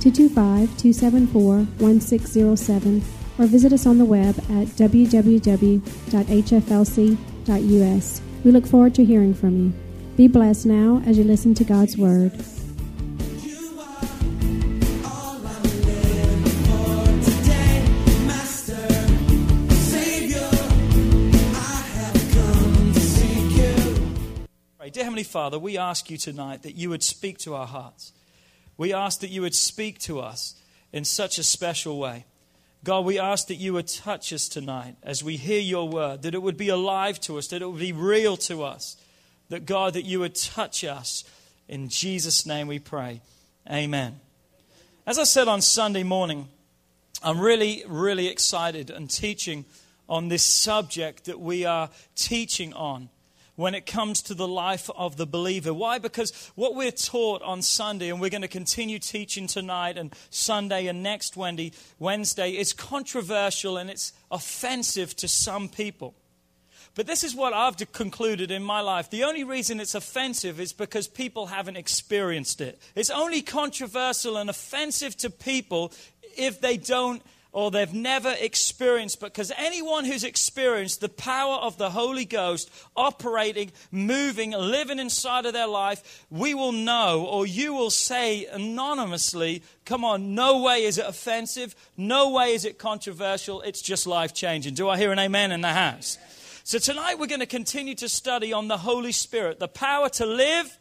225 274 1607 or visit us on the web at www.hflc.us. We look forward to hearing from you. Be blessed now as you listen to God's Word. Dear Heavenly Father, we ask you tonight that you would speak to our hearts. We ask that you would speak to us in such a special way. God, we ask that you would touch us tonight as we hear your word, that it would be alive to us, that it would be real to us. That, God, that you would touch us. In Jesus' name we pray. Amen. As I said on Sunday morning, I'm really, really excited and teaching on this subject that we are teaching on when it comes to the life of the believer. Why? Because what we're taught on Sunday, and we're going to continue teaching tonight and Sunday and next Wednesday, is controversial and it's offensive to some people. But this is what I've concluded in my life. The only reason it's offensive is because people haven't experienced it. It's only controversial and offensive to people if they don't or they've never experienced. Because anyone who's experienced the power of the Holy Ghost operating, moving, living inside of their life, we will know, or you will say anonymously, come on, no way is it offensive, no way is it controversial, it's just life changing. Do I hear an amen in the house? So tonight we're going to continue to study on the Holy Spirit, the power to live,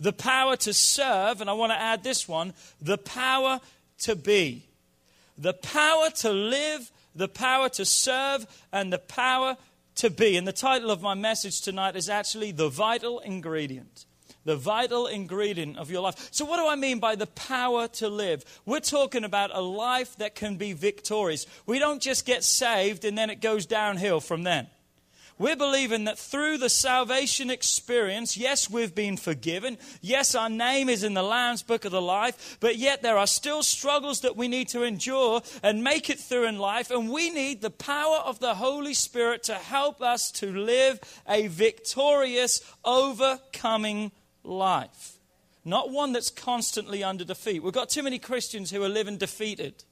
the power to serve, and I want to add this one the power to be. The power to live, the power to serve, and the power to be. And the title of my message tonight is actually The Vital Ingredient. The vital ingredient of your life. So, what do I mean by the power to live? We're talking about a life that can be victorious. We don't just get saved and then it goes downhill from then. We're believing that through the salvation experience, yes, we've been forgiven. Yes, our name is in the Lamb's Book of the Life, but yet there are still struggles that we need to endure and make it through in life. And we need the power of the Holy Spirit to help us to live a victorious, overcoming life. Not one that's constantly under defeat. We've got too many Christians who are living defeated.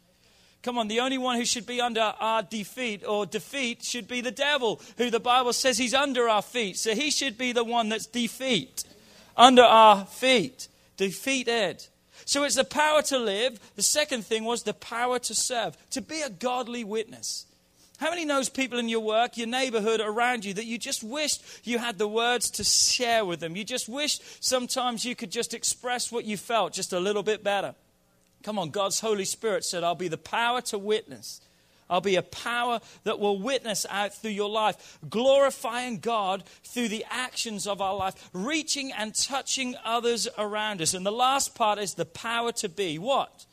Come on, the only one who should be under our defeat or defeat should be the devil, who the Bible says he's under our feet. So he should be the one that's defeat, under our feet, defeated. So it's the power to live. The second thing was the power to serve, to be a godly witness. How many knows people in your work, your neighborhood around you that you just wished you had the words to share with them? You just wished sometimes you could just express what you felt just a little bit better. Come on, God's Holy Spirit said, I'll be the power to witness. I'll be a power that will witness out through your life, glorifying God through the actions of our life, reaching and touching others around us. And the last part is the power to be what?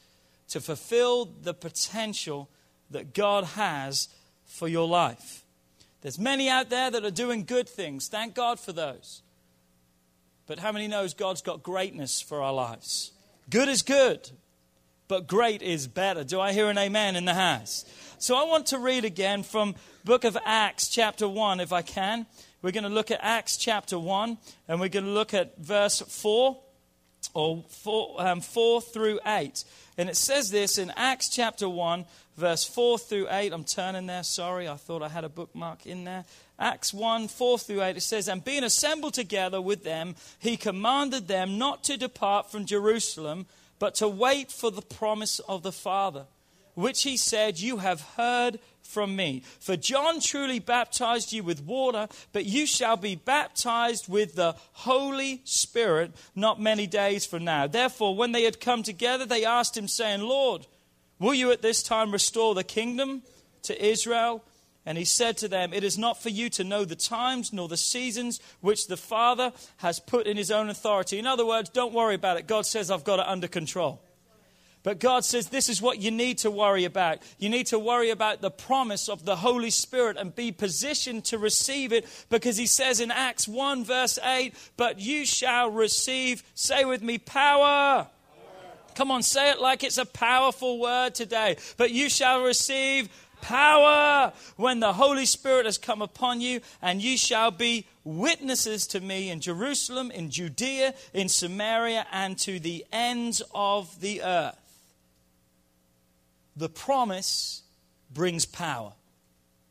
To fulfill the potential that God has for your life. There's many out there that are doing good things. Thank God for those. But how many knows God's got greatness for our lives? Good is good, but great is better. Do I hear an amen in the house? So I want to read again from book of Acts chapter 1 if I can. We're going to look at Acts chapter 1 and we're going to look at verse 4 or 4, um, 4 through 8. And it says this in Acts chapter 1 verse 4 through 8. I'm turning there, sorry. I thought I had a bookmark in there. Acts 1 4 through 8, it says, And being assembled together with them, he commanded them not to depart from Jerusalem, but to wait for the promise of the Father, which he said, You have heard from me. For John truly baptized you with water, but you shall be baptized with the Holy Spirit not many days from now. Therefore, when they had come together, they asked him, saying, Lord, will you at this time restore the kingdom to Israel? And he said to them, It is not for you to know the times nor the seasons which the Father has put in his own authority. In other words, don't worry about it. God says, I've got it under control. But God says this is what you need to worry about. You need to worry about the promise of the Holy Spirit and be positioned to receive it because He says in Acts 1, verse 8, But you shall receive, say with me, power. Come on, say it like it's a powerful word today. But you shall receive power when the Holy Spirit has come upon you, and you shall be witnesses to me in Jerusalem, in Judea, in Samaria, and to the ends of the earth. The promise brings power.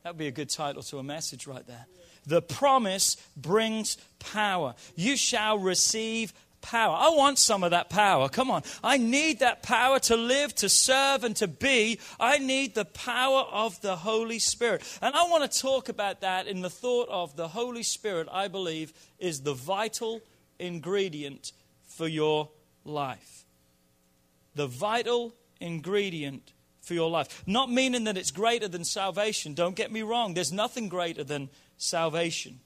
That would be a good title to a message right there. The promise brings power. You shall receive power. I want some of that power. Come on. I need that power to live, to serve, and to be. I need the power of the Holy Spirit. And I want to talk about that in the thought of the Holy Spirit, I believe, is the vital ingredient for your life. The vital ingredient for your life. Not meaning that it's greater than salvation. Don't get me wrong. There's nothing greater than salvation.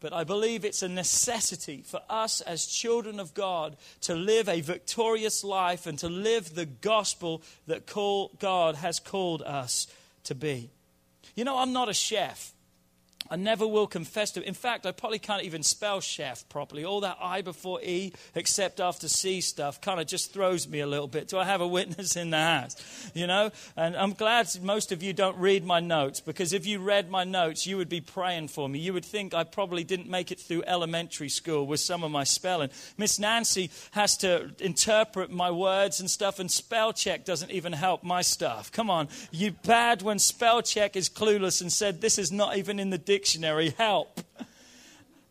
But I believe it's a necessity for us as children of God to live a victorious life and to live the gospel that God has called us to be. You know, I'm not a chef. I never will confess to. In fact, I probably can't even spell chef properly. All that I before E, except after C stuff, kind of just throws me a little bit. Do I have a witness in the house? You know? And I'm glad most of you don't read my notes because if you read my notes, you would be praying for me. You would think I probably didn't make it through elementary school with some of my spelling. Miss Nancy has to interpret my words and stuff, and spell check doesn't even help my stuff. Come on. You bad when spell check is clueless and said this is not even in the dictionary. Help.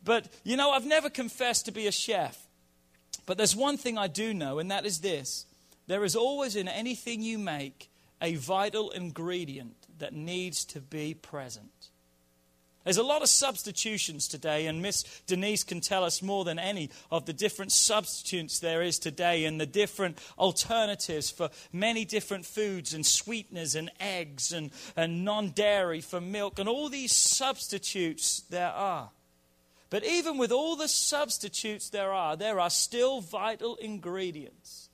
But, you know, I've never confessed to be a chef. But there's one thing I do know, and that is this there is always in anything you make a vital ingredient that needs to be present. There's a lot of substitutions today, and Miss Denise can tell us more than any of the different substitutes there is today and the different alternatives for many different foods and sweeteners and eggs and, and non dairy for milk and all these substitutes there are. But even with all the substitutes there are, there are still vital ingredients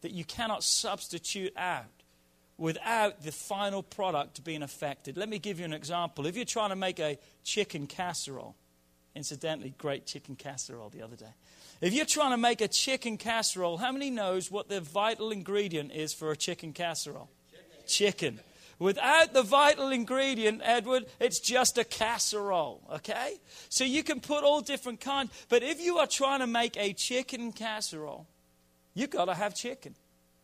that you cannot substitute out without the final product being affected. Let me give you an example. If you're trying to make a chicken casserole, incidentally, great chicken casserole the other day. If you're trying to make a chicken casserole, how many knows what the vital ingredient is for a chicken casserole? Chicken. Without the vital ingredient, Edward, it's just a casserole, okay? So you can put all different kinds, but if you are trying to make a chicken casserole, you've got to have chicken.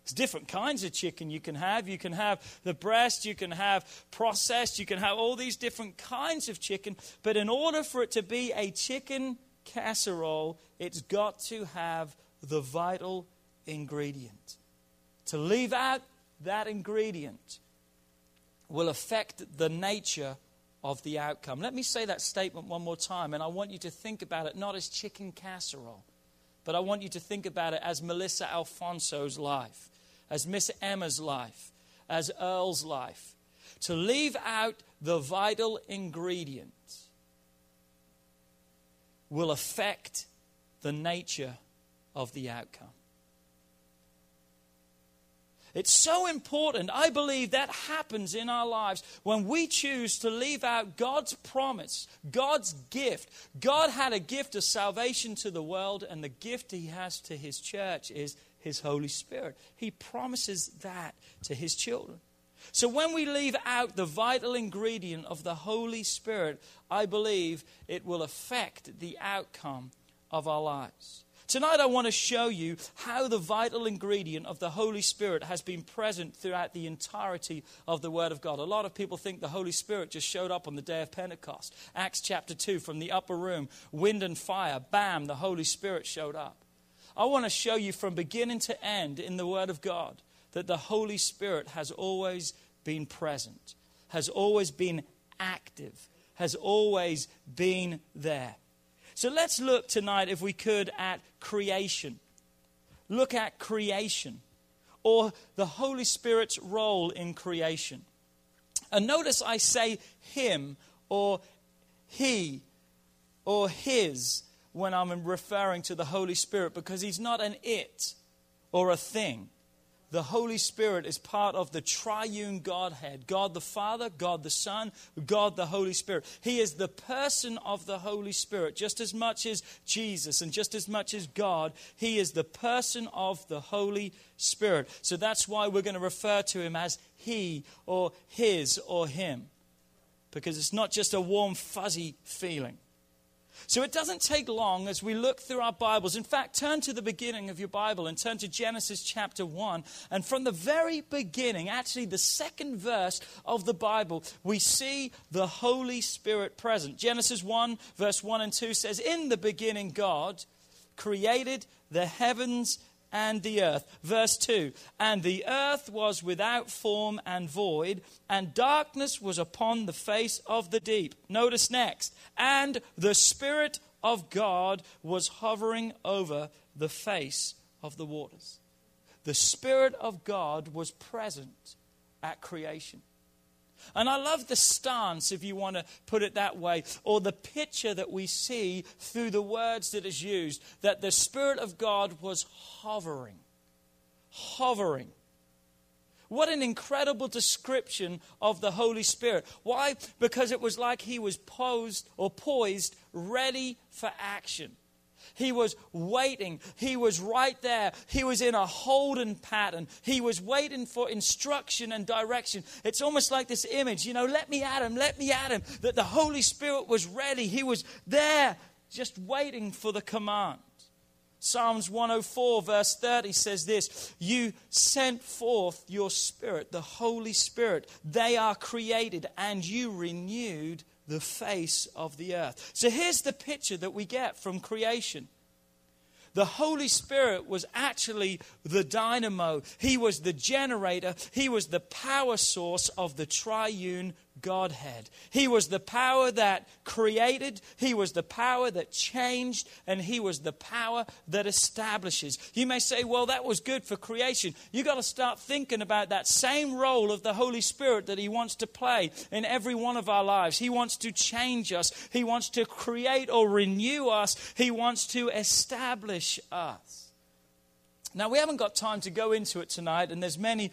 There's different kinds of chicken you can have. You can have the breast, you can have processed, you can have all these different kinds of chicken. But in order for it to be a chicken casserole, it's got to have the vital ingredient. To leave out that ingredient will affect the nature of the outcome. Let me say that statement one more time, and I want you to think about it not as chicken casserole, but I want you to think about it as Melissa Alfonso's life as Miss Emma's life, as Earl's life, to leave out the vital ingredient will affect the nature of the outcome. It's so important. I believe that happens in our lives when we choose to leave out God's promise, God's gift. God had a gift of salvation to the world, and the gift He has to His church is his Holy Spirit. He promises that to His children. So when we leave out the vital ingredient of the Holy Spirit, I believe it will affect the outcome of our lives. Tonight, I want to show you how the vital ingredient of the Holy Spirit has been present throughout the entirety of the Word of God. A lot of people think the Holy Spirit just showed up on the day of Pentecost. Acts chapter 2, from the upper room, wind and fire, bam, the Holy Spirit showed up. I want to show you from beginning to end in the Word of God that the Holy Spirit has always been present, has always been active, has always been there. So let's look tonight, if we could, at creation. Look at creation or the Holy Spirit's role in creation. And notice I say him or he or his when I'm referring to the Holy Spirit because He's not an it or a thing. the Holy Spirit is part of the triune Godhead God the Father, God the Son, God the Holy Spirit. He is the person of the Holy Spirit, just as much as Jesus and just as much as God. He is the person of the Holy Spirit. So that's why we're going to refer to him as He or His or Him, because it's not just a warm, fuzzy feeling. So it doesn't take long as we look through our Bibles. In fact, turn to the beginning of your Bible and turn to Genesis chapter 1. And from the very beginning, actually the second verse of the Bible, we see the Holy Spirit present. Genesis 1, verse 1 and 2 says, In the beginning, God created the heavens and the earth. Verse 2 And the earth was without form and void, and darkness was upon the face of the deep. Notice next. And the Spirit of God was hovering over the face of the waters. The Spirit of God was present at creation. And I love the stance, if you want to put it that way, or the picture that we see through the words that is used, that the Spirit of God was hovering. Hovering. What an incredible description of the Holy Spirit. Why? Because it was like he was posed or poised, ready for action. He was waiting. He was right there. He was in a holding pattern. He was waiting for instruction and direction. It's almost like this image, you know, let me at him, let me at him. That the Holy Spirit was ready. He was there, just waiting for the command. Psalms 104, verse 30 says this You sent forth your Spirit, the Holy Spirit. They are created, and you renewed the face of the earth. So here's the picture that we get from creation. The Holy Spirit was actually the dynamo. He was the generator. He was the power source of the triune Godhead. He was the power that created, He was the power that changed, and He was the power that establishes. You may say, well, that was good for creation. You've got to start thinking about that same role of the Holy Spirit that He wants to play in every one of our lives. He wants to change us, He wants to create or renew us, He wants to establish us. Now, we haven't got time to go into it tonight, and there's many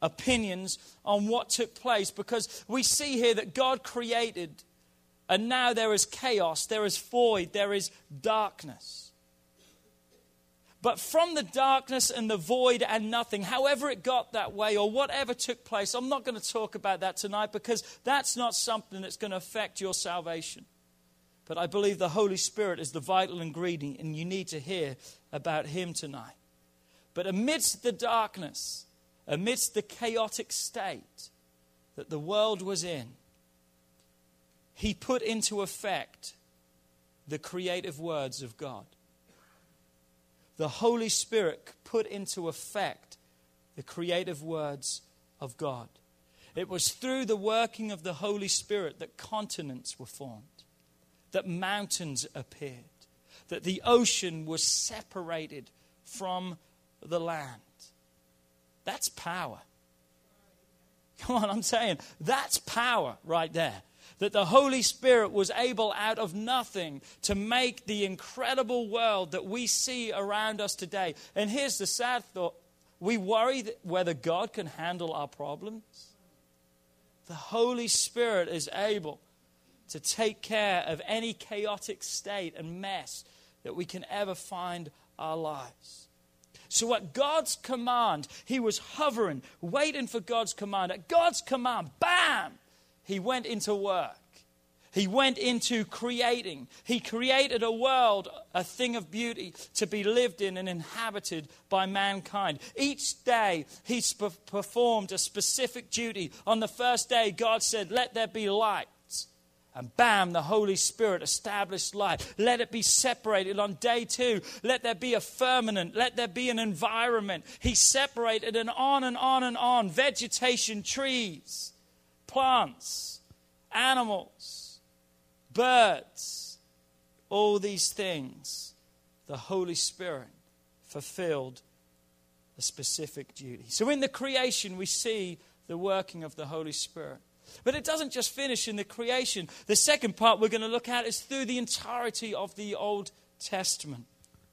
opinions on what took place because we see here that God created and now there is chaos, there is void, there is darkness. But from the darkness and the void and nothing, however it got that way or whatever took place, I'm not going to talk about that tonight because that's not something that's going to affect your salvation. But I believe the Holy Spirit is the vital ingredient, and you need to hear about Him tonight. But amidst the darkness, amidst the chaotic state that the world was in, he put into effect the creative words of God. The Holy Spirit put into effect the creative words of God. It was through the working of the Holy Spirit that continents were formed, that mountains appeared, that the ocean was separated from the land. That's power. Come on, I'm saying that's power right there. That the Holy Spirit was able out of nothing to make the incredible world that we see around us today. And here's the sad thought we worry whether God can handle our problems. The Holy Spirit is able to take care of any chaotic state and mess that we can ever find our lives. So, at God's command, he was hovering, waiting for God's command. At God's command, bam, he went into work. He went into creating. He created a world, a thing of beauty to be lived in and inhabited by mankind. Each day, he sp- performed a specific duty. On the first day, God said, Let there be light. And bam, the Holy Spirit established life. Let it be separated on day two. Let there be a firmament. Let there be an environment. He separated and on and on and on. Vegetation, trees, plants, animals, birds, all these things. The Holy Spirit fulfilled a specific duty. So in the creation, we see the working of the Holy Spirit. But it doesn't just finish in the creation. The second part we're going to look at is through the entirety of the Old Testament,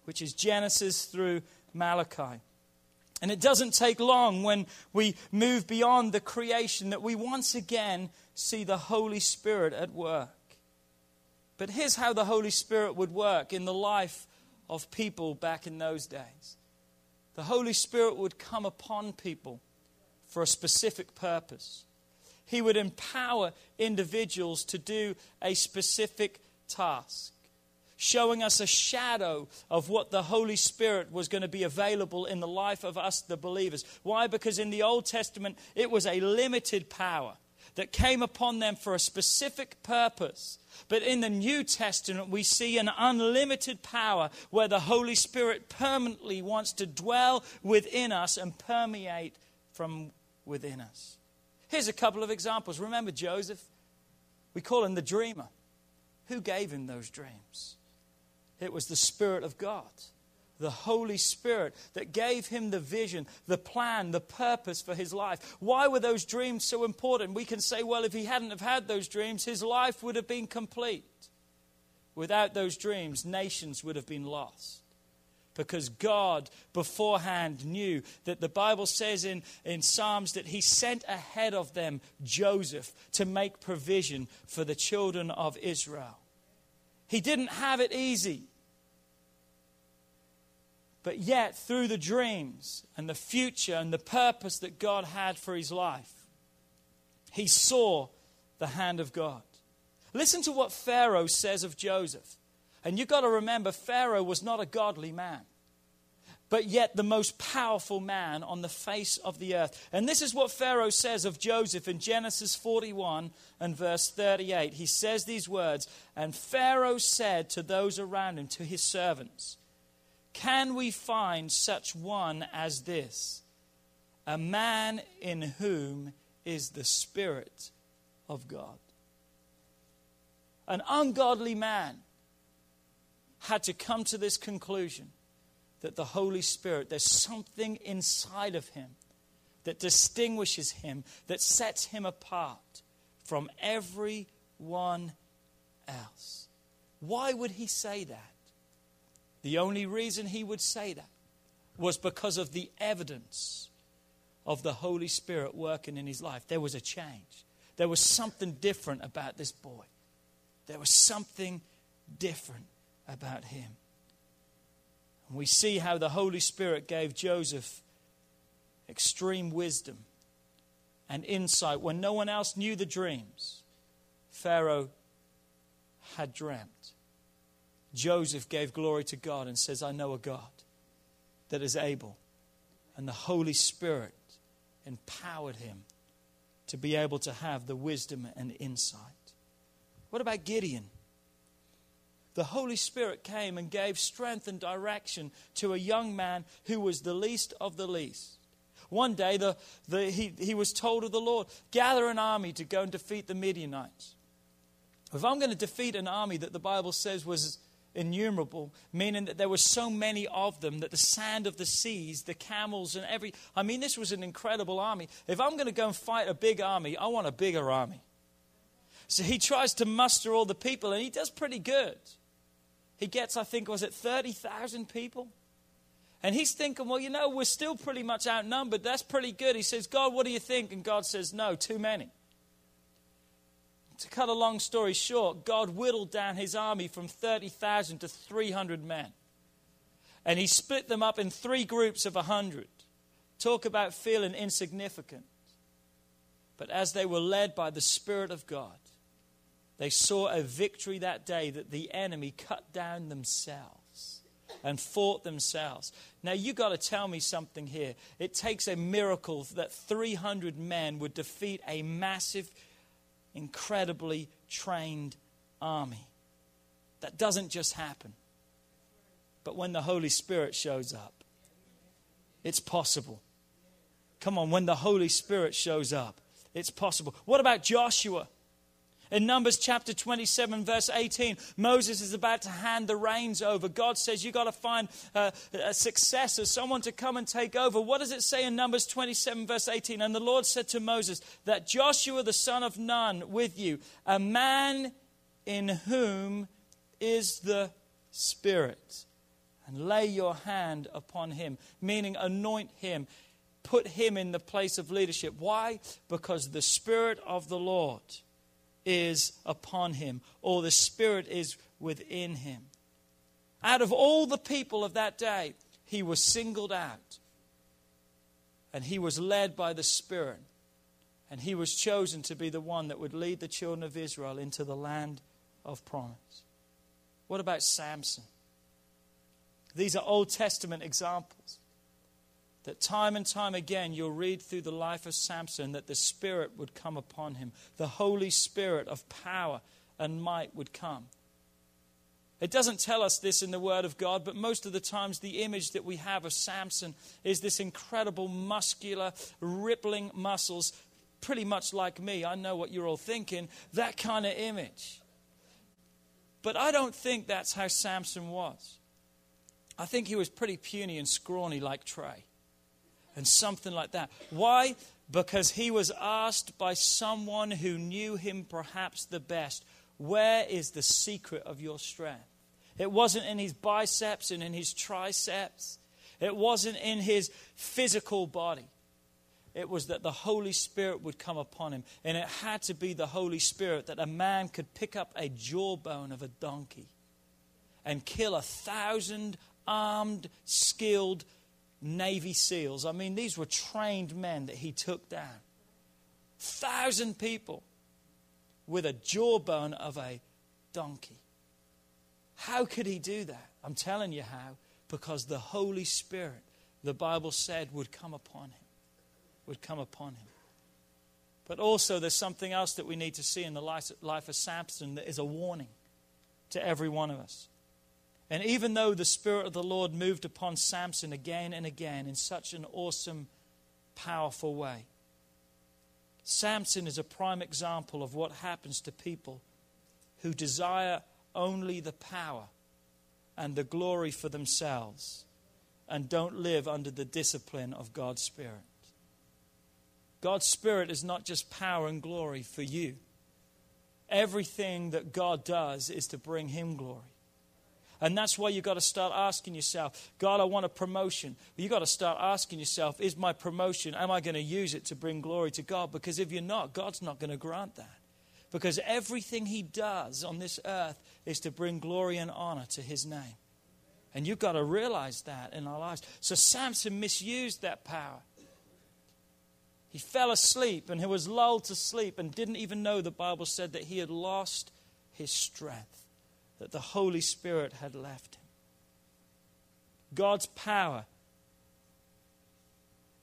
which is Genesis through Malachi. And it doesn't take long when we move beyond the creation that we once again see the Holy Spirit at work. But here's how the Holy Spirit would work in the life of people back in those days the Holy Spirit would come upon people for a specific purpose. He would empower individuals to do a specific task, showing us a shadow of what the Holy Spirit was going to be available in the life of us, the believers. Why? Because in the Old Testament, it was a limited power that came upon them for a specific purpose. But in the New Testament, we see an unlimited power where the Holy Spirit permanently wants to dwell within us and permeate from within us. Here's a couple of examples. Remember Joseph? We call him the dreamer. Who gave him those dreams? It was the Spirit of God, the Holy Spirit, that gave him the vision, the plan, the purpose for his life. Why were those dreams so important? We can say, well, if he hadn't have had those dreams, his life would have been complete. Without those dreams, nations would have been lost because God beforehand knew that the Bible says in, in Psalms that He sent ahead of them Joseph to make provision for the children of Israel. He didn't have it easy. But yet, through the dreams and the future and the purpose that God had for his life, he saw the hand of God. Listen to what Pharaoh says of Joseph. And you've got to remember, Pharaoh was not a godly man, but yet the most powerful man on the face of the earth. And this is what Pharaoh says of Joseph in Genesis 41 and verse 38. He says these words And Pharaoh said to those around him, to his servants, Can we find such one as this, a man in whom is the Spirit of God? An ungodly man had to come to this conclusion that the Holy Spirit, there's something inside of him that distinguishes him, that sets him apart from everyone else. Why would he say that? The only reason he would say that was because of the evidence of the Holy Spirit working in his life. There was a change. There was something different about this boy. There was something different about him. And we see how the Holy Spirit gave Joseph extreme wisdom and insight when no one else knew the dreams Pharaoh had dreamt. Joseph gave glory to God and says, I know a God that is able. And the Holy Spirit empowered him to be able to have the wisdom and insight. What about Gideon? The Holy Spirit came and gave strength and direction to a young man who was the least of the least. One day, the, the, he, he was told of the Lord, gather an army to go and defeat the Midianites. If I'm going to defeat an army that the Bible says was innumerable, meaning that there were so many of them that the sand of the seas, the camels, and every. I mean, this was an incredible army. If I'm going to go and fight a big army, I want a bigger army. So he tries to muster all the people, and he does pretty good. He gets, I think, was it 30,000 people? And he's thinking, well, you know, we're still pretty much outnumbered. That's pretty good. He says, God, what do you think? And God says, no, too many. To cut a long story short, God whittled down his army from 30,000 to 300 men. And he split them up in three groups of 100. Talk about feeling insignificant. But as they were led by the Spirit of God, they saw a victory that day that the enemy cut down themselves and fought themselves. Now, you've got to tell me something here. It takes a miracle that 300 men would defeat a massive, incredibly trained army. That doesn't just happen. But when the Holy Spirit shows up, it's possible. Come on, when the Holy Spirit shows up, it's possible. What about Joshua? In Numbers chapter 27, verse 18, Moses is about to hand the reins over. God says, You've got to find a, a successor, someone to come and take over. What does it say in Numbers 27, verse 18? And the Lord said to Moses, That Joshua the son of Nun with you, a man in whom is the Spirit. and lay your hand upon him, meaning anoint him, put him in the place of leadership. Why? Because the Spirit of the Lord is upon him, or the Spirit is within him. Out of all the people of that day, he was singled out. And he was led by the Spirit. And he was chosen to be the one that would lead the children of Israel into the land of promise. What about Samson? These are Old Testament examples. That time and time again you'll read through the life of Samson that the Spirit would come upon him. The Holy Spirit of power and might would come. It doesn't tell us this in the Word of God, but most of the times the image that we have of Samson is this incredible, muscular, rippling muscles, pretty much like me. I know what you're all thinking. That kind of image. But I don't think that's how Samson was. I think he was pretty puny and scrawny like Trey, and something like that. Why? Because he was asked by someone who knew him perhaps the best, Where is the secret of your strength? It wasn't in his biceps and in his triceps, it wasn't in his physical body. It was that the Holy Spirit would come upon him. And it had to be the Holy Spirit that a man could pick up a jawbone of a donkey and kill a thousand armed, skilled Navy SEALs. I mean, these were trained men that he took down. Thousand people with a jawbone of a donkey. How could he do that? I'm telling you how. Because the Holy Spirit, the Bible said, would come upon him would come upon him. But also, there's something else that we need to see in the life of Samson that is a warning to every one of us. And even though the Spirit of the Lord moved upon Samson again and again in such an awesome, powerful way, Samson is a prime example of what happens to people who desire only the power and the glory for themselves and don't live under the discipline of God's Spirit. God's Spirit is not just power and glory for you. Everything that God does is to bring Him glory. And that's why you've got to start asking yourself, God, I want a promotion. You've got to start asking yourself, is my promotion, am I going to use it to bring glory to God? Because if you're not, God's not going to grant that. Because everything He does on this earth is to bring glory and honor to His name. And you've got to realize that in our lives. So Samson misused that power. He fell asleep and he was lulled to sleep and didn't even know the Bible said that he had lost his strength, that the Holy Spirit had left him. God's power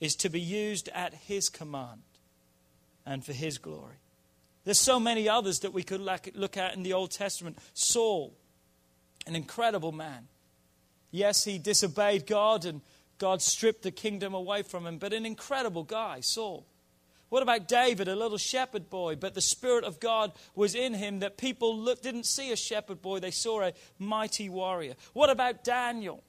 is to be used at his command and for his glory. There's so many others that we could look at in the Old Testament. Saul, an incredible man. Yes, he disobeyed God and God stripped the kingdom away from him, but an incredible guy, Saul. What about David, a little shepherd boy, but the Spirit of God was in him that people look, didn't see a shepherd boy, they saw a mighty warrior? What about Daniel?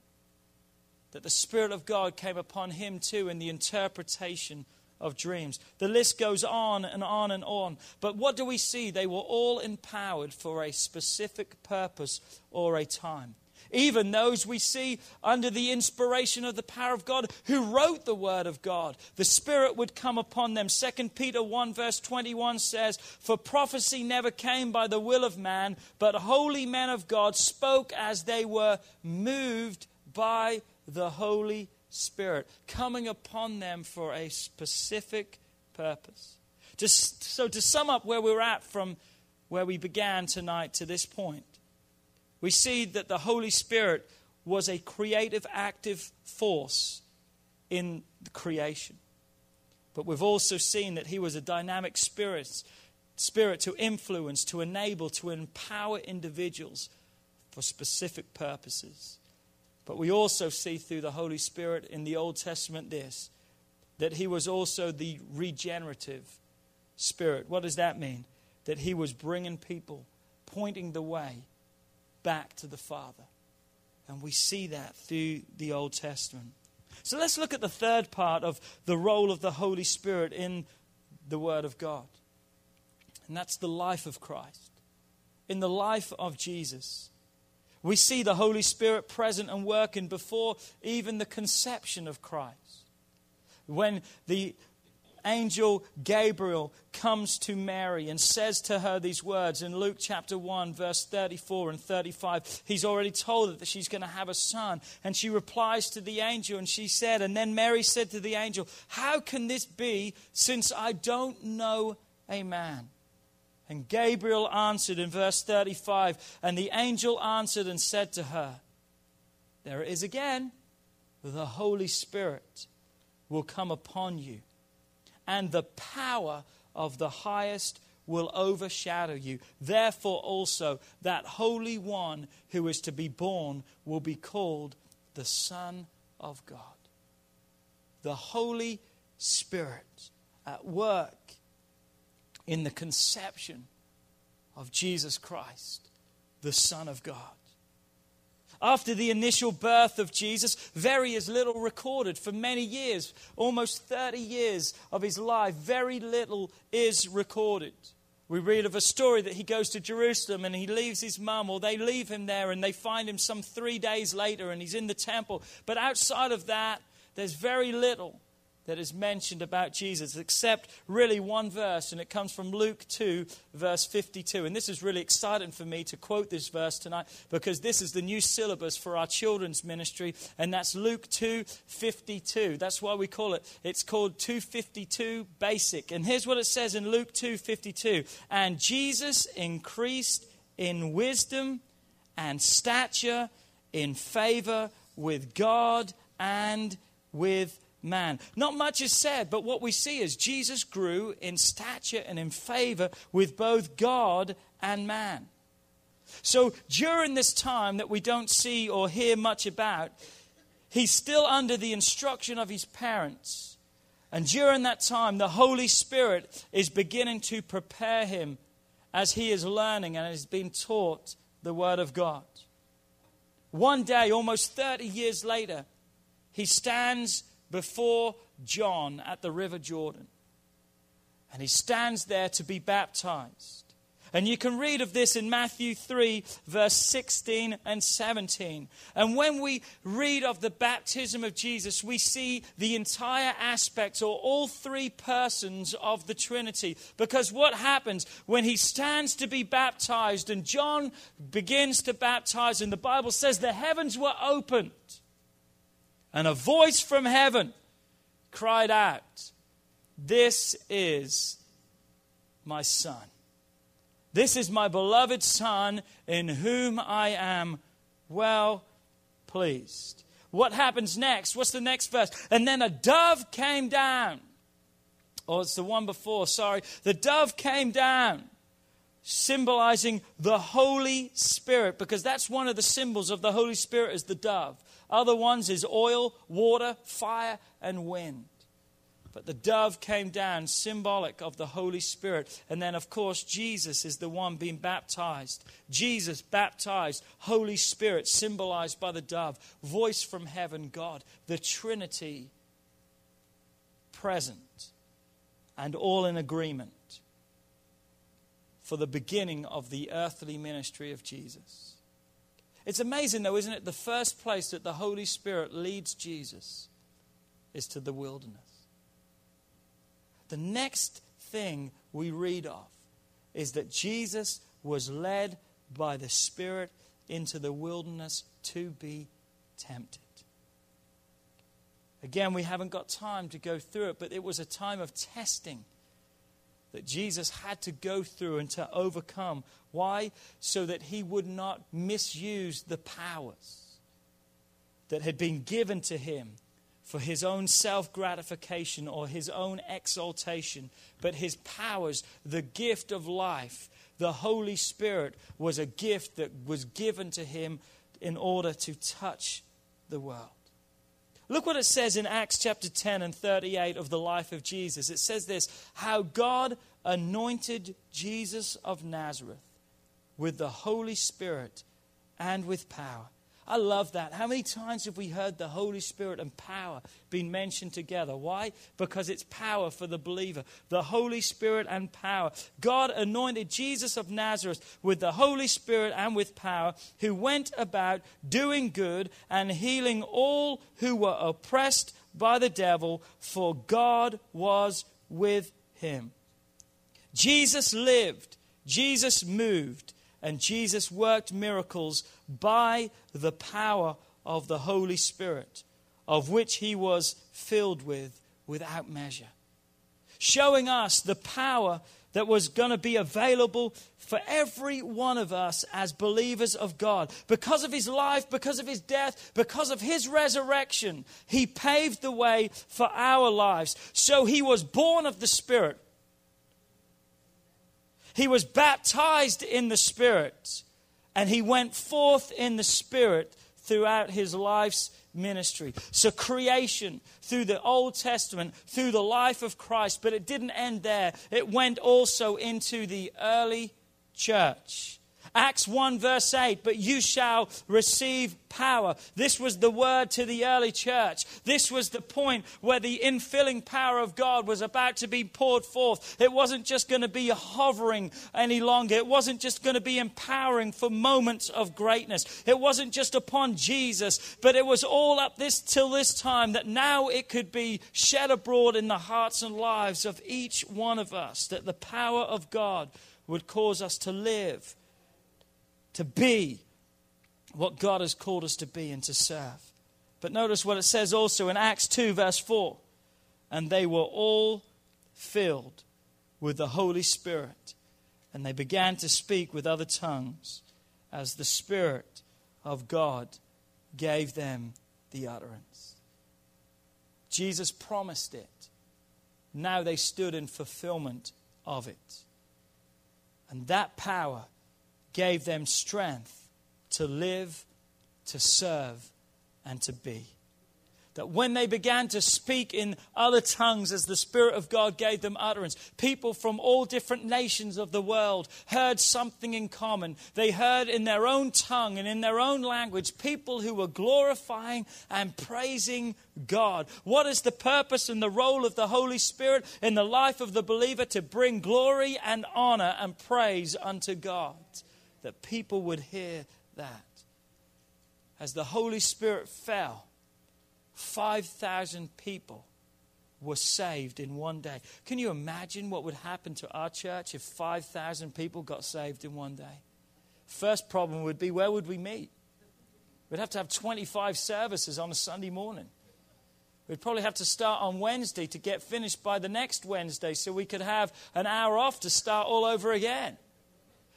That the Spirit of God came upon him too in the interpretation of dreams. The list goes on and on and on. But what do we see? They were all empowered for a specific purpose or a time even those we see under the inspiration of the power of God who wrote the Word of God. The Spirit would come upon them. 2 Peter 1, verse 21 says, For prophecy never came by the will of man, but holy men of God spoke as they were moved by the Holy Spirit, coming upon them for a specific purpose. Just, so, to sum up where we're at from where we began tonight to this point, we see that the Holy Spirit was a creative, active force in the creation. But we've also seen that he was a dynamic spirit, spirit to influence, to enable, to empower individuals for specific purposes. But we also see through the Holy Spirit in the Old Testament this that he was also the regenerative spirit. What does that mean? That he was bringing people, pointing the way back to the Father. And we see that through the Old Testament. So let's look at the third part of the role of the Holy Spirit in the Word of God. And that's the life of Christ. In the life of Jesus. We see the Holy Spirit present and working before even the conception of Christ. When the angel Gabriel comes to Mary and says to her these words in Luke chapter 1, verse 34 and 35. He's already told her that she's going to have a son. And she replies to the angel and she said, And then Mary said to the angel, How can this be since I don't know a man? And Gabriel answered in verse 35, And the angel answered and said to her, There it is again, the Holy Spirit will come upon you and the power of the highest will overshadow you. Therefore, also, that Holy One who is to be born will be called the Son of God. The Holy Spirit at work in the conception of Jesus Christ, the Son of God. After the initial birth of Jesus, very is little recorded. For many years, almost 30 years of his life, very little is recorded. We read of a story that he goes to Jerusalem and he leaves his mum, or they leave him there and they find him some three days later and he's in the temple. But outside of that, there's very little that is mentioned about Jesus, except really one verse, and it comes from Luke 2, verse 52. And this is really exciting for me to quote this verse tonight because this is the new syllabus for our children's ministry, and that's Luke 2, 52. That's why we call it. It's called 252 Basic. And here's what it says in Luke 2, 52. And Jesus increased in wisdom and stature, in favor with God and with man. Not much is said, but what we see is Jesus grew in stature and in favor with both God and man. So during this time that we don't see or hear much about, he's still under the instruction of his parents. And during that time, the Holy Spirit is beginning to prepare him as he is learning and is being taught the Word of God. One day, almost 30 years later, he stands before John at the River Jordan. And he stands there to be baptized. And you can read of this in Matthew 3, verse 16 and 17. And when we read of the baptism of Jesus, we see the entire aspects or all three persons of the Trinity. Because what happens when he stands to be baptized and John begins to baptize, and the Bible says the heavens were opened and a voice from heaven cried out, This is my son. This is my beloved son in whom I am well pleased. What happens next? What's the next verse? And then a dove came down. Oh, it's the one before, sorry. The dove came down, symbolizing the Holy Spirit, because that's one of the symbols of the Holy Spirit is the dove. Other ones is oil, water, fire, and wind. But the dove came down, symbolic of the Holy Spirit. And then, of course, Jesus is the one being baptized. Jesus baptized, Holy Spirit symbolized by the dove, voice from heaven, God, the Trinity present and all in agreement for the beginning of the earthly ministry of Jesus. It's amazing, though, isn't it? The first place that the Holy Spirit leads Jesus is to the wilderness. The next thing we read of is that Jesus was led by the Spirit into the wilderness to be tempted. Again, we haven't got time to go through it, but it was a time of testing that Jesus had to go through and to overcome. Why? So that he would not misuse the powers that had been given to him for his own self gratification or his own exaltation, but his powers, the gift of life, the Holy Spirit, was a gift that was given to him in order to touch the world. Look what it says in Acts chapter 10 and 38 of the life of Jesus. It says this how God anointed Jesus of Nazareth with the Holy Spirit and with power, I love that. How many times have we heard the Holy Spirit and power being mentioned together? Why? Because it's power for the believer. The Holy Spirit and power. God anointed Jesus of Nazareth with the Holy Spirit and with power, who went about doing good and healing all who were oppressed by the devil, for God was with him. Jesus lived, Jesus moved, and Jesus worked miracles by the power of the Holy Spirit, of which he was filled with without measure. Showing us the power that was going to be available for every one of us as believers of God. Because of his life, because of his death, because of his resurrection, he paved the way for our lives. So he was born of the Spirit. He was baptized in the Spirit, and he went forth in the Spirit throughout his life's ministry. So, creation through the Old Testament, through the life of Christ, but it didn't end there. It went also into the early church. Acts 1, verse 8, but you shall receive power. This was the word to the early church. This was the point where the infilling power of God was about to be poured forth. It wasn't just going to be hovering any longer, it wasn't just going to be empowering for moments of greatness. It wasn't just upon Jesus, but it was all up this till this time that now it could be shed abroad in the hearts and lives of each one of us, that the power of God would cause us to live to be what God has called us to be and to serve. But notice what it says also in Acts 2, verse 4 and they were all filled with the Holy Spirit, and they began to speak with other tongues as the Spirit of God gave them the utterance. Jesus promised it. Now they stood in fulfillment of it. And that power gave them strength to live, to serve, and to be. That when they began to speak in other tongues as the Spirit of God gave them utterance, people from all different nations of the world heard something in common. They heard in their own tongue and in their own language people who were glorifying and praising God. What is the purpose and the role of the Holy Spirit in the life of the believer? To bring glory and honor and praise unto God that people would hear that. As the Holy Spirit fell, 5,000 people were saved in one day. Can you imagine what would happen to our church if 5,000 people got saved in one day? First problem would be where would we meet? We'd have to have 25 services on a Sunday morning. We'd probably have to start on Wednesday to get finished by the next Wednesday so we could have an hour off to start all over again.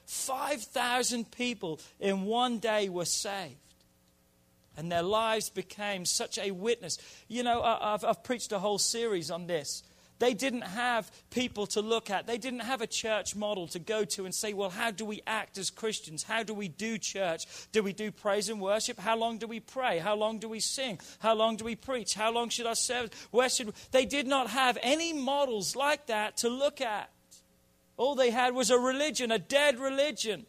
5,000 people in one day were saved. And their lives became such a witness. You know, I've, I've preached a whole series on this. They didn't have people to look at. They didn't have a church model to go to and say, well, how do we act as Christians? How do we do church? Do we do praise and worship? How long do we pray? How long do we sing? How long do we preach? How long should our service? Where should we? They did not have any models like that to look at. All they had was a religion, a dead religion.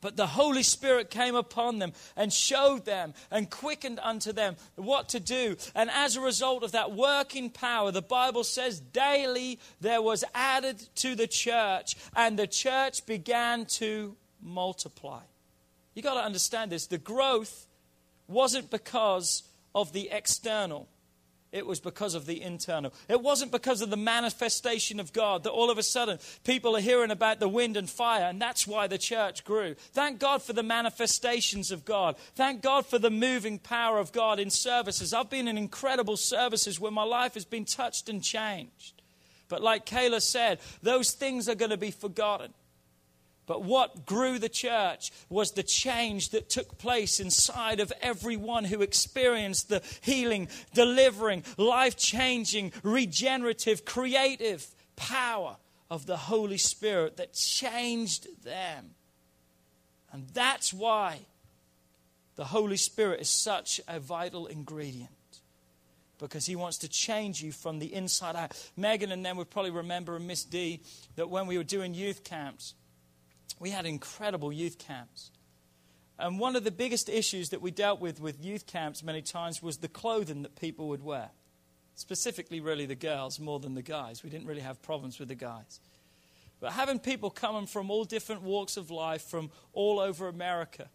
But the Holy Spirit came upon them and showed them and quickened unto them what to do. And as a result of that working power, the Bible says daily there was added to the church, and the church began to multiply. You've got to understand this. The growth wasn't because of the external, it was because of the internal. It wasn't because of the manifestation of God that all of a sudden people are hearing about the wind and fire, and that's why the church grew. Thank God for the manifestations of God. Thank God for the moving power of God in services. I've been in incredible services where my life has been touched and changed. But like Kayla said, those things are going to be forgotten. But what grew the church was the change that took place inside of everyone who experienced the healing, delivering, life changing, regenerative, creative power of the Holy Spirit that changed them. And that's why the Holy Spirit is such a vital ingredient because he wants to change you from the inside out. Megan and them would probably remember, and Miss D, that when we were doing youth camps, we had incredible youth camps. And one of the biggest issues that we dealt with with youth camps many times was the clothing that people would wear. Specifically, really, the girls more than the guys. We didn't really have problems with the guys. But having people coming from all different walks of life, from all over America,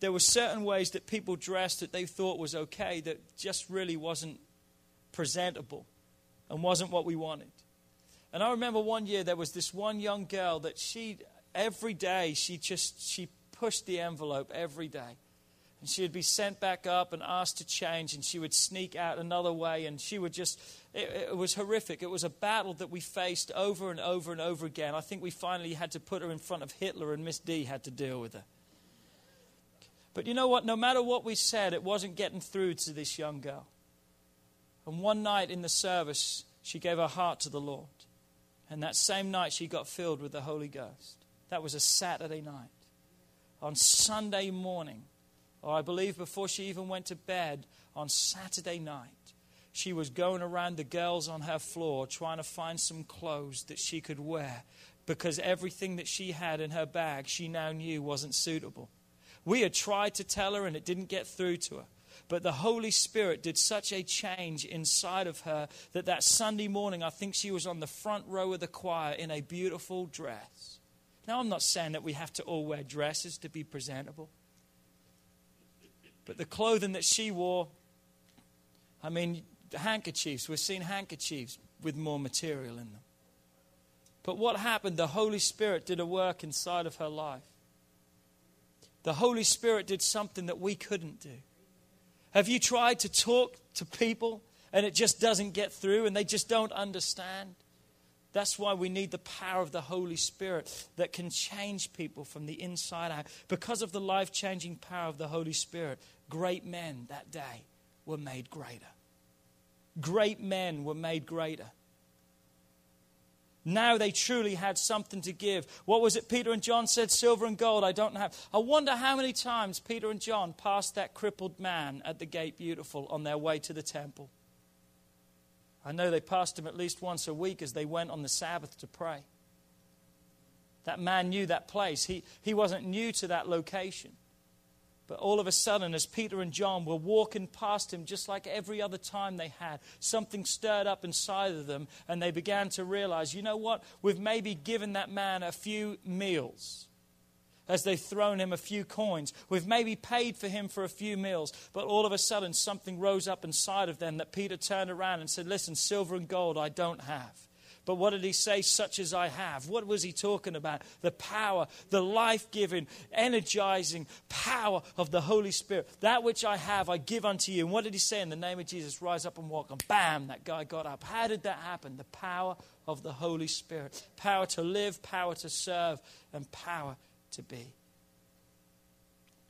there were certain ways that people dressed that they thought was okay that just really wasn't presentable and wasn't what we wanted. And I remember one year there was this one young girl that she, every day, she just, she pushed the envelope every day. And she would be sent back up and asked to change, and she would sneak out another way, and she would just, it, it, was horrific. It was a battle that we faced over and over and over again. I think we finally had to put her in front of Hitler, and Miss D had to deal with her. But you know what? No matter what we said, it wasn't getting through to this young girl. And one night in the service, she gave her heart to the Lord. And that same night, she got filled with the Holy Ghost. That was a Saturday night. On Sunday morning, or I believe before she even went to bed on Saturday night, she was going around the girls on her floor trying to find some clothes that she could wear because everything that she had in her bag she now knew wasn't suitable. We had tried to tell her and it didn't get through to her. But the Holy Spirit did such a change inside of her that that Sunday morning, I think she was on the front row of the choir in a beautiful dress. Now, I'm not saying that we have to all wear dresses to be presentable. But the clothing that she wore, I mean, handkerchiefs, we've seen handkerchiefs with more material in them. But what happened? The Holy Spirit did a work inside of her life. The Holy Spirit did something that we couldn't do. Have you tried to talk to people and it just doesn't get through and they just don't understand? That's why we need the power of the Holy Spirit that can change people from the inside out. Because of the life changing power of the Holy Spirit, great men that day were made greater. Great men were made greater. Now they truly had something to give. What was it Peter and John said? Silver and gold I don't have. I wonder how many times Peter and John passed that crippled man at the gate beautiful on their way to the temple. I know they passed him at least once a week as they went on the Sabbath to pray. That man knew that place. He, he wasn't new to that location. But all of a sudden, as Peter and John were walking past him, just like every other time they had, something stirred up inside of them, and they began to realize you know what? We've maybe given that man a few meals as they've thrown him a few coins. We've maybe paid for him for a few meals, but all of a sudden, something rose up inside of them that Peter turned around and said, Listen, silver and gold I don't have. But what did he say? Such as I have. What was he talking about? The power, the life giving, energizing power of the Holy Spirit. That which I have, I give unto you. And what did he say? In the name of Jesus, rise up and walk. And bam, that guy got up. How did that happen? The power of the Holy Spirit. Power to live, power to serve, and power to be.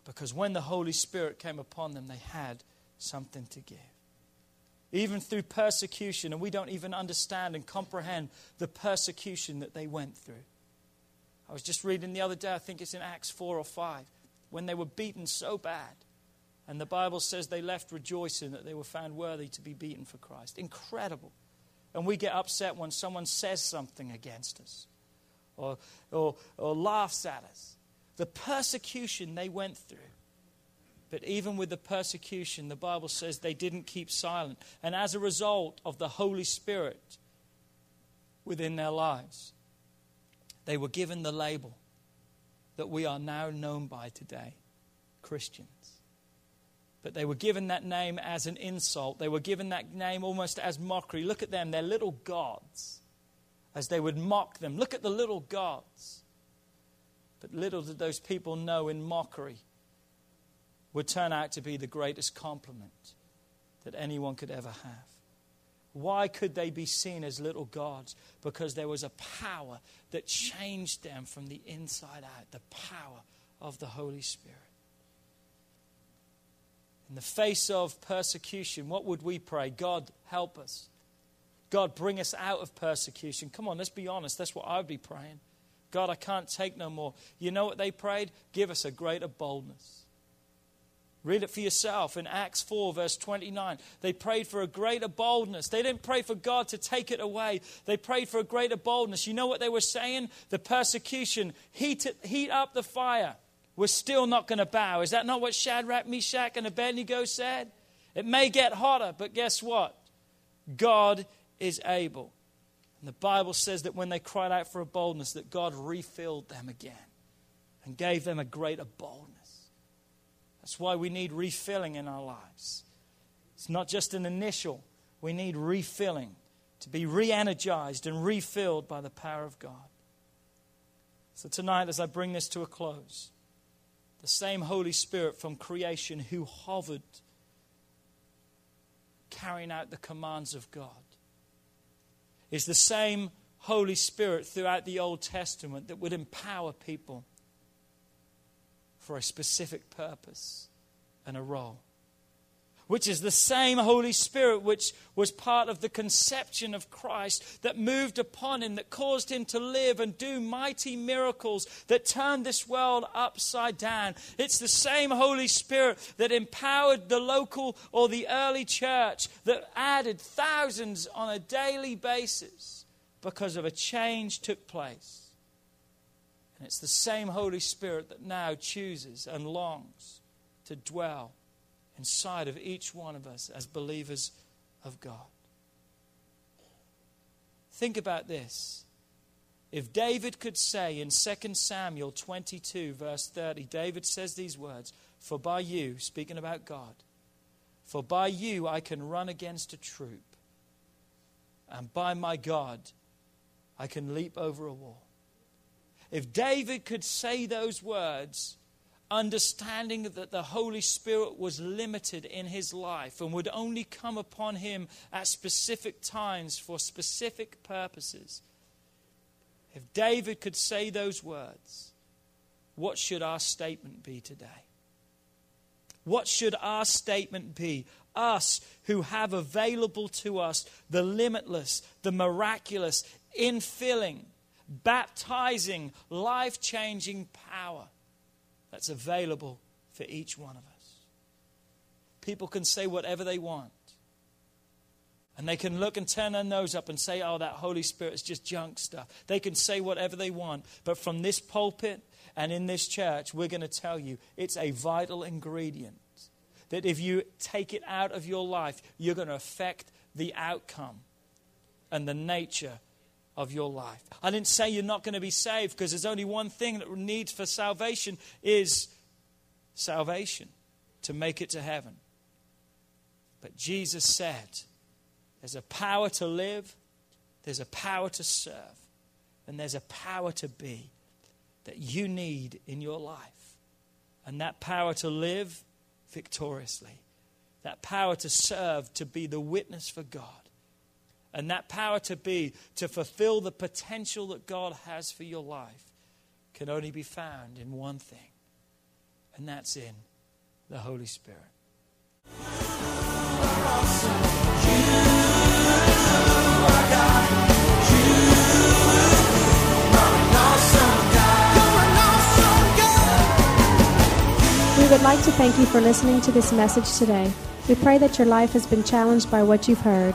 Because when the Holy Spirit came upon them, they had something to give even through persecution, and we don't even understand and comprehend the persecution that they went through. I was just reading the other day, I think it's in Acts 4 or 5, when they were beaten so bad. And the Bible says they left rejoicing that they were found worthy to be beaten for Christ. Incredible. And we get upset when someone says something against us or, or, or laughs at us. The persecution they went through but even with the persecution, the Bible says they didn't keep silent. And as a result of the Holy Spirit within their lives, they were given the label that we are now known by today Christians. But they were given that name as an insult. They were given that name almost as mockery. Look at them, they're little gods, as they would mock them. Look at the little gods. But little did those people know in mockery would turn out to be the greatest compliment that anyone could ever have. Why could they be seen as little gods? Because there was a power that changed them from the inside out the power of the Holy Spirit. In the face of persecution, what would we pray? God, help us. God, bring us out of persecution. Come on, let's be honest. That's what I would be praying. God, I can't take no more. You know what they prayed? Give us a greater boldness. Read it for yourself in Acts 4, verse 29. They prayed for a greater boldness. They didn't pray for God to take it away. They prayed for a greater boldness. You know what they were saying? The persecution, heat, heat up the fire. we're still not going to bow. Is that not what Shadrach, Meshach, and Abednego said? It may get hotter, but guess what? God is able. And the Bible says that when they cried out for a boldness, that God refilled them again and gave them a greater boldness. That's why we need refilling in our lives. It's not just an initial, we need refilling to be re energized and refilled by the power of God. So, tonight, as I bring this to a close, the same Holy Spirit from creation who hovered, carrying out the commands of God, is the same Holy Spirit throughout the Old Testament that would empower people for a specific purpose and a role which is the same Holy Spirit which was part of the conception of Christ that moved upon him, that caused him to live and do mighty miracles that turned this world upside down. It's the same Holy Spirit that empowered the local or the early church, that added thousands on a daily basis because of a change took place. And it's the same Holy Spirit that now chooses and longs to dwell inside of each one of us as believers of God. Think about this. If David could say in 2 Samuel 22, verse 30, David says these words For by you, speaking about God, for by you I can run against a troop, and by my God I can leap over a wall. If David could say those words, understanding that the Holy Spirit was limited in his life and would only come upon him at specific times for specific purposes. If David could say those words, what should our statement be today? What should our statement be? Us who have available to us the limitless, the miraculous, infilling, baptizing, life changing power that's available for each one of us. People can say whatever they want. And they can look and turn their nose up and say, oh, that Holy Spirit is just junk stuff. They can say whatever they want. But from this pulpit and in this church, we're going to tell you it's a vital ingredient. That if you take it out of your life, you're going to affect the outcome and the nature of your life. I didn't say you're not going to be saved because there's only one thing that needs for salvation is salvation to make it to heaven. But Jesus said there's a power to live, there's a power to serve, and there's a power to be that you need in your life. And that power to live victoriously, that power to serve, to be the witness for God and that power to be, to fulfill the potential that God has for your life, can only be found in one thing, and that's in the Holy Spirit. We would like to thank you for listening to this message today. We pray that your life has been challenged by what you've heard.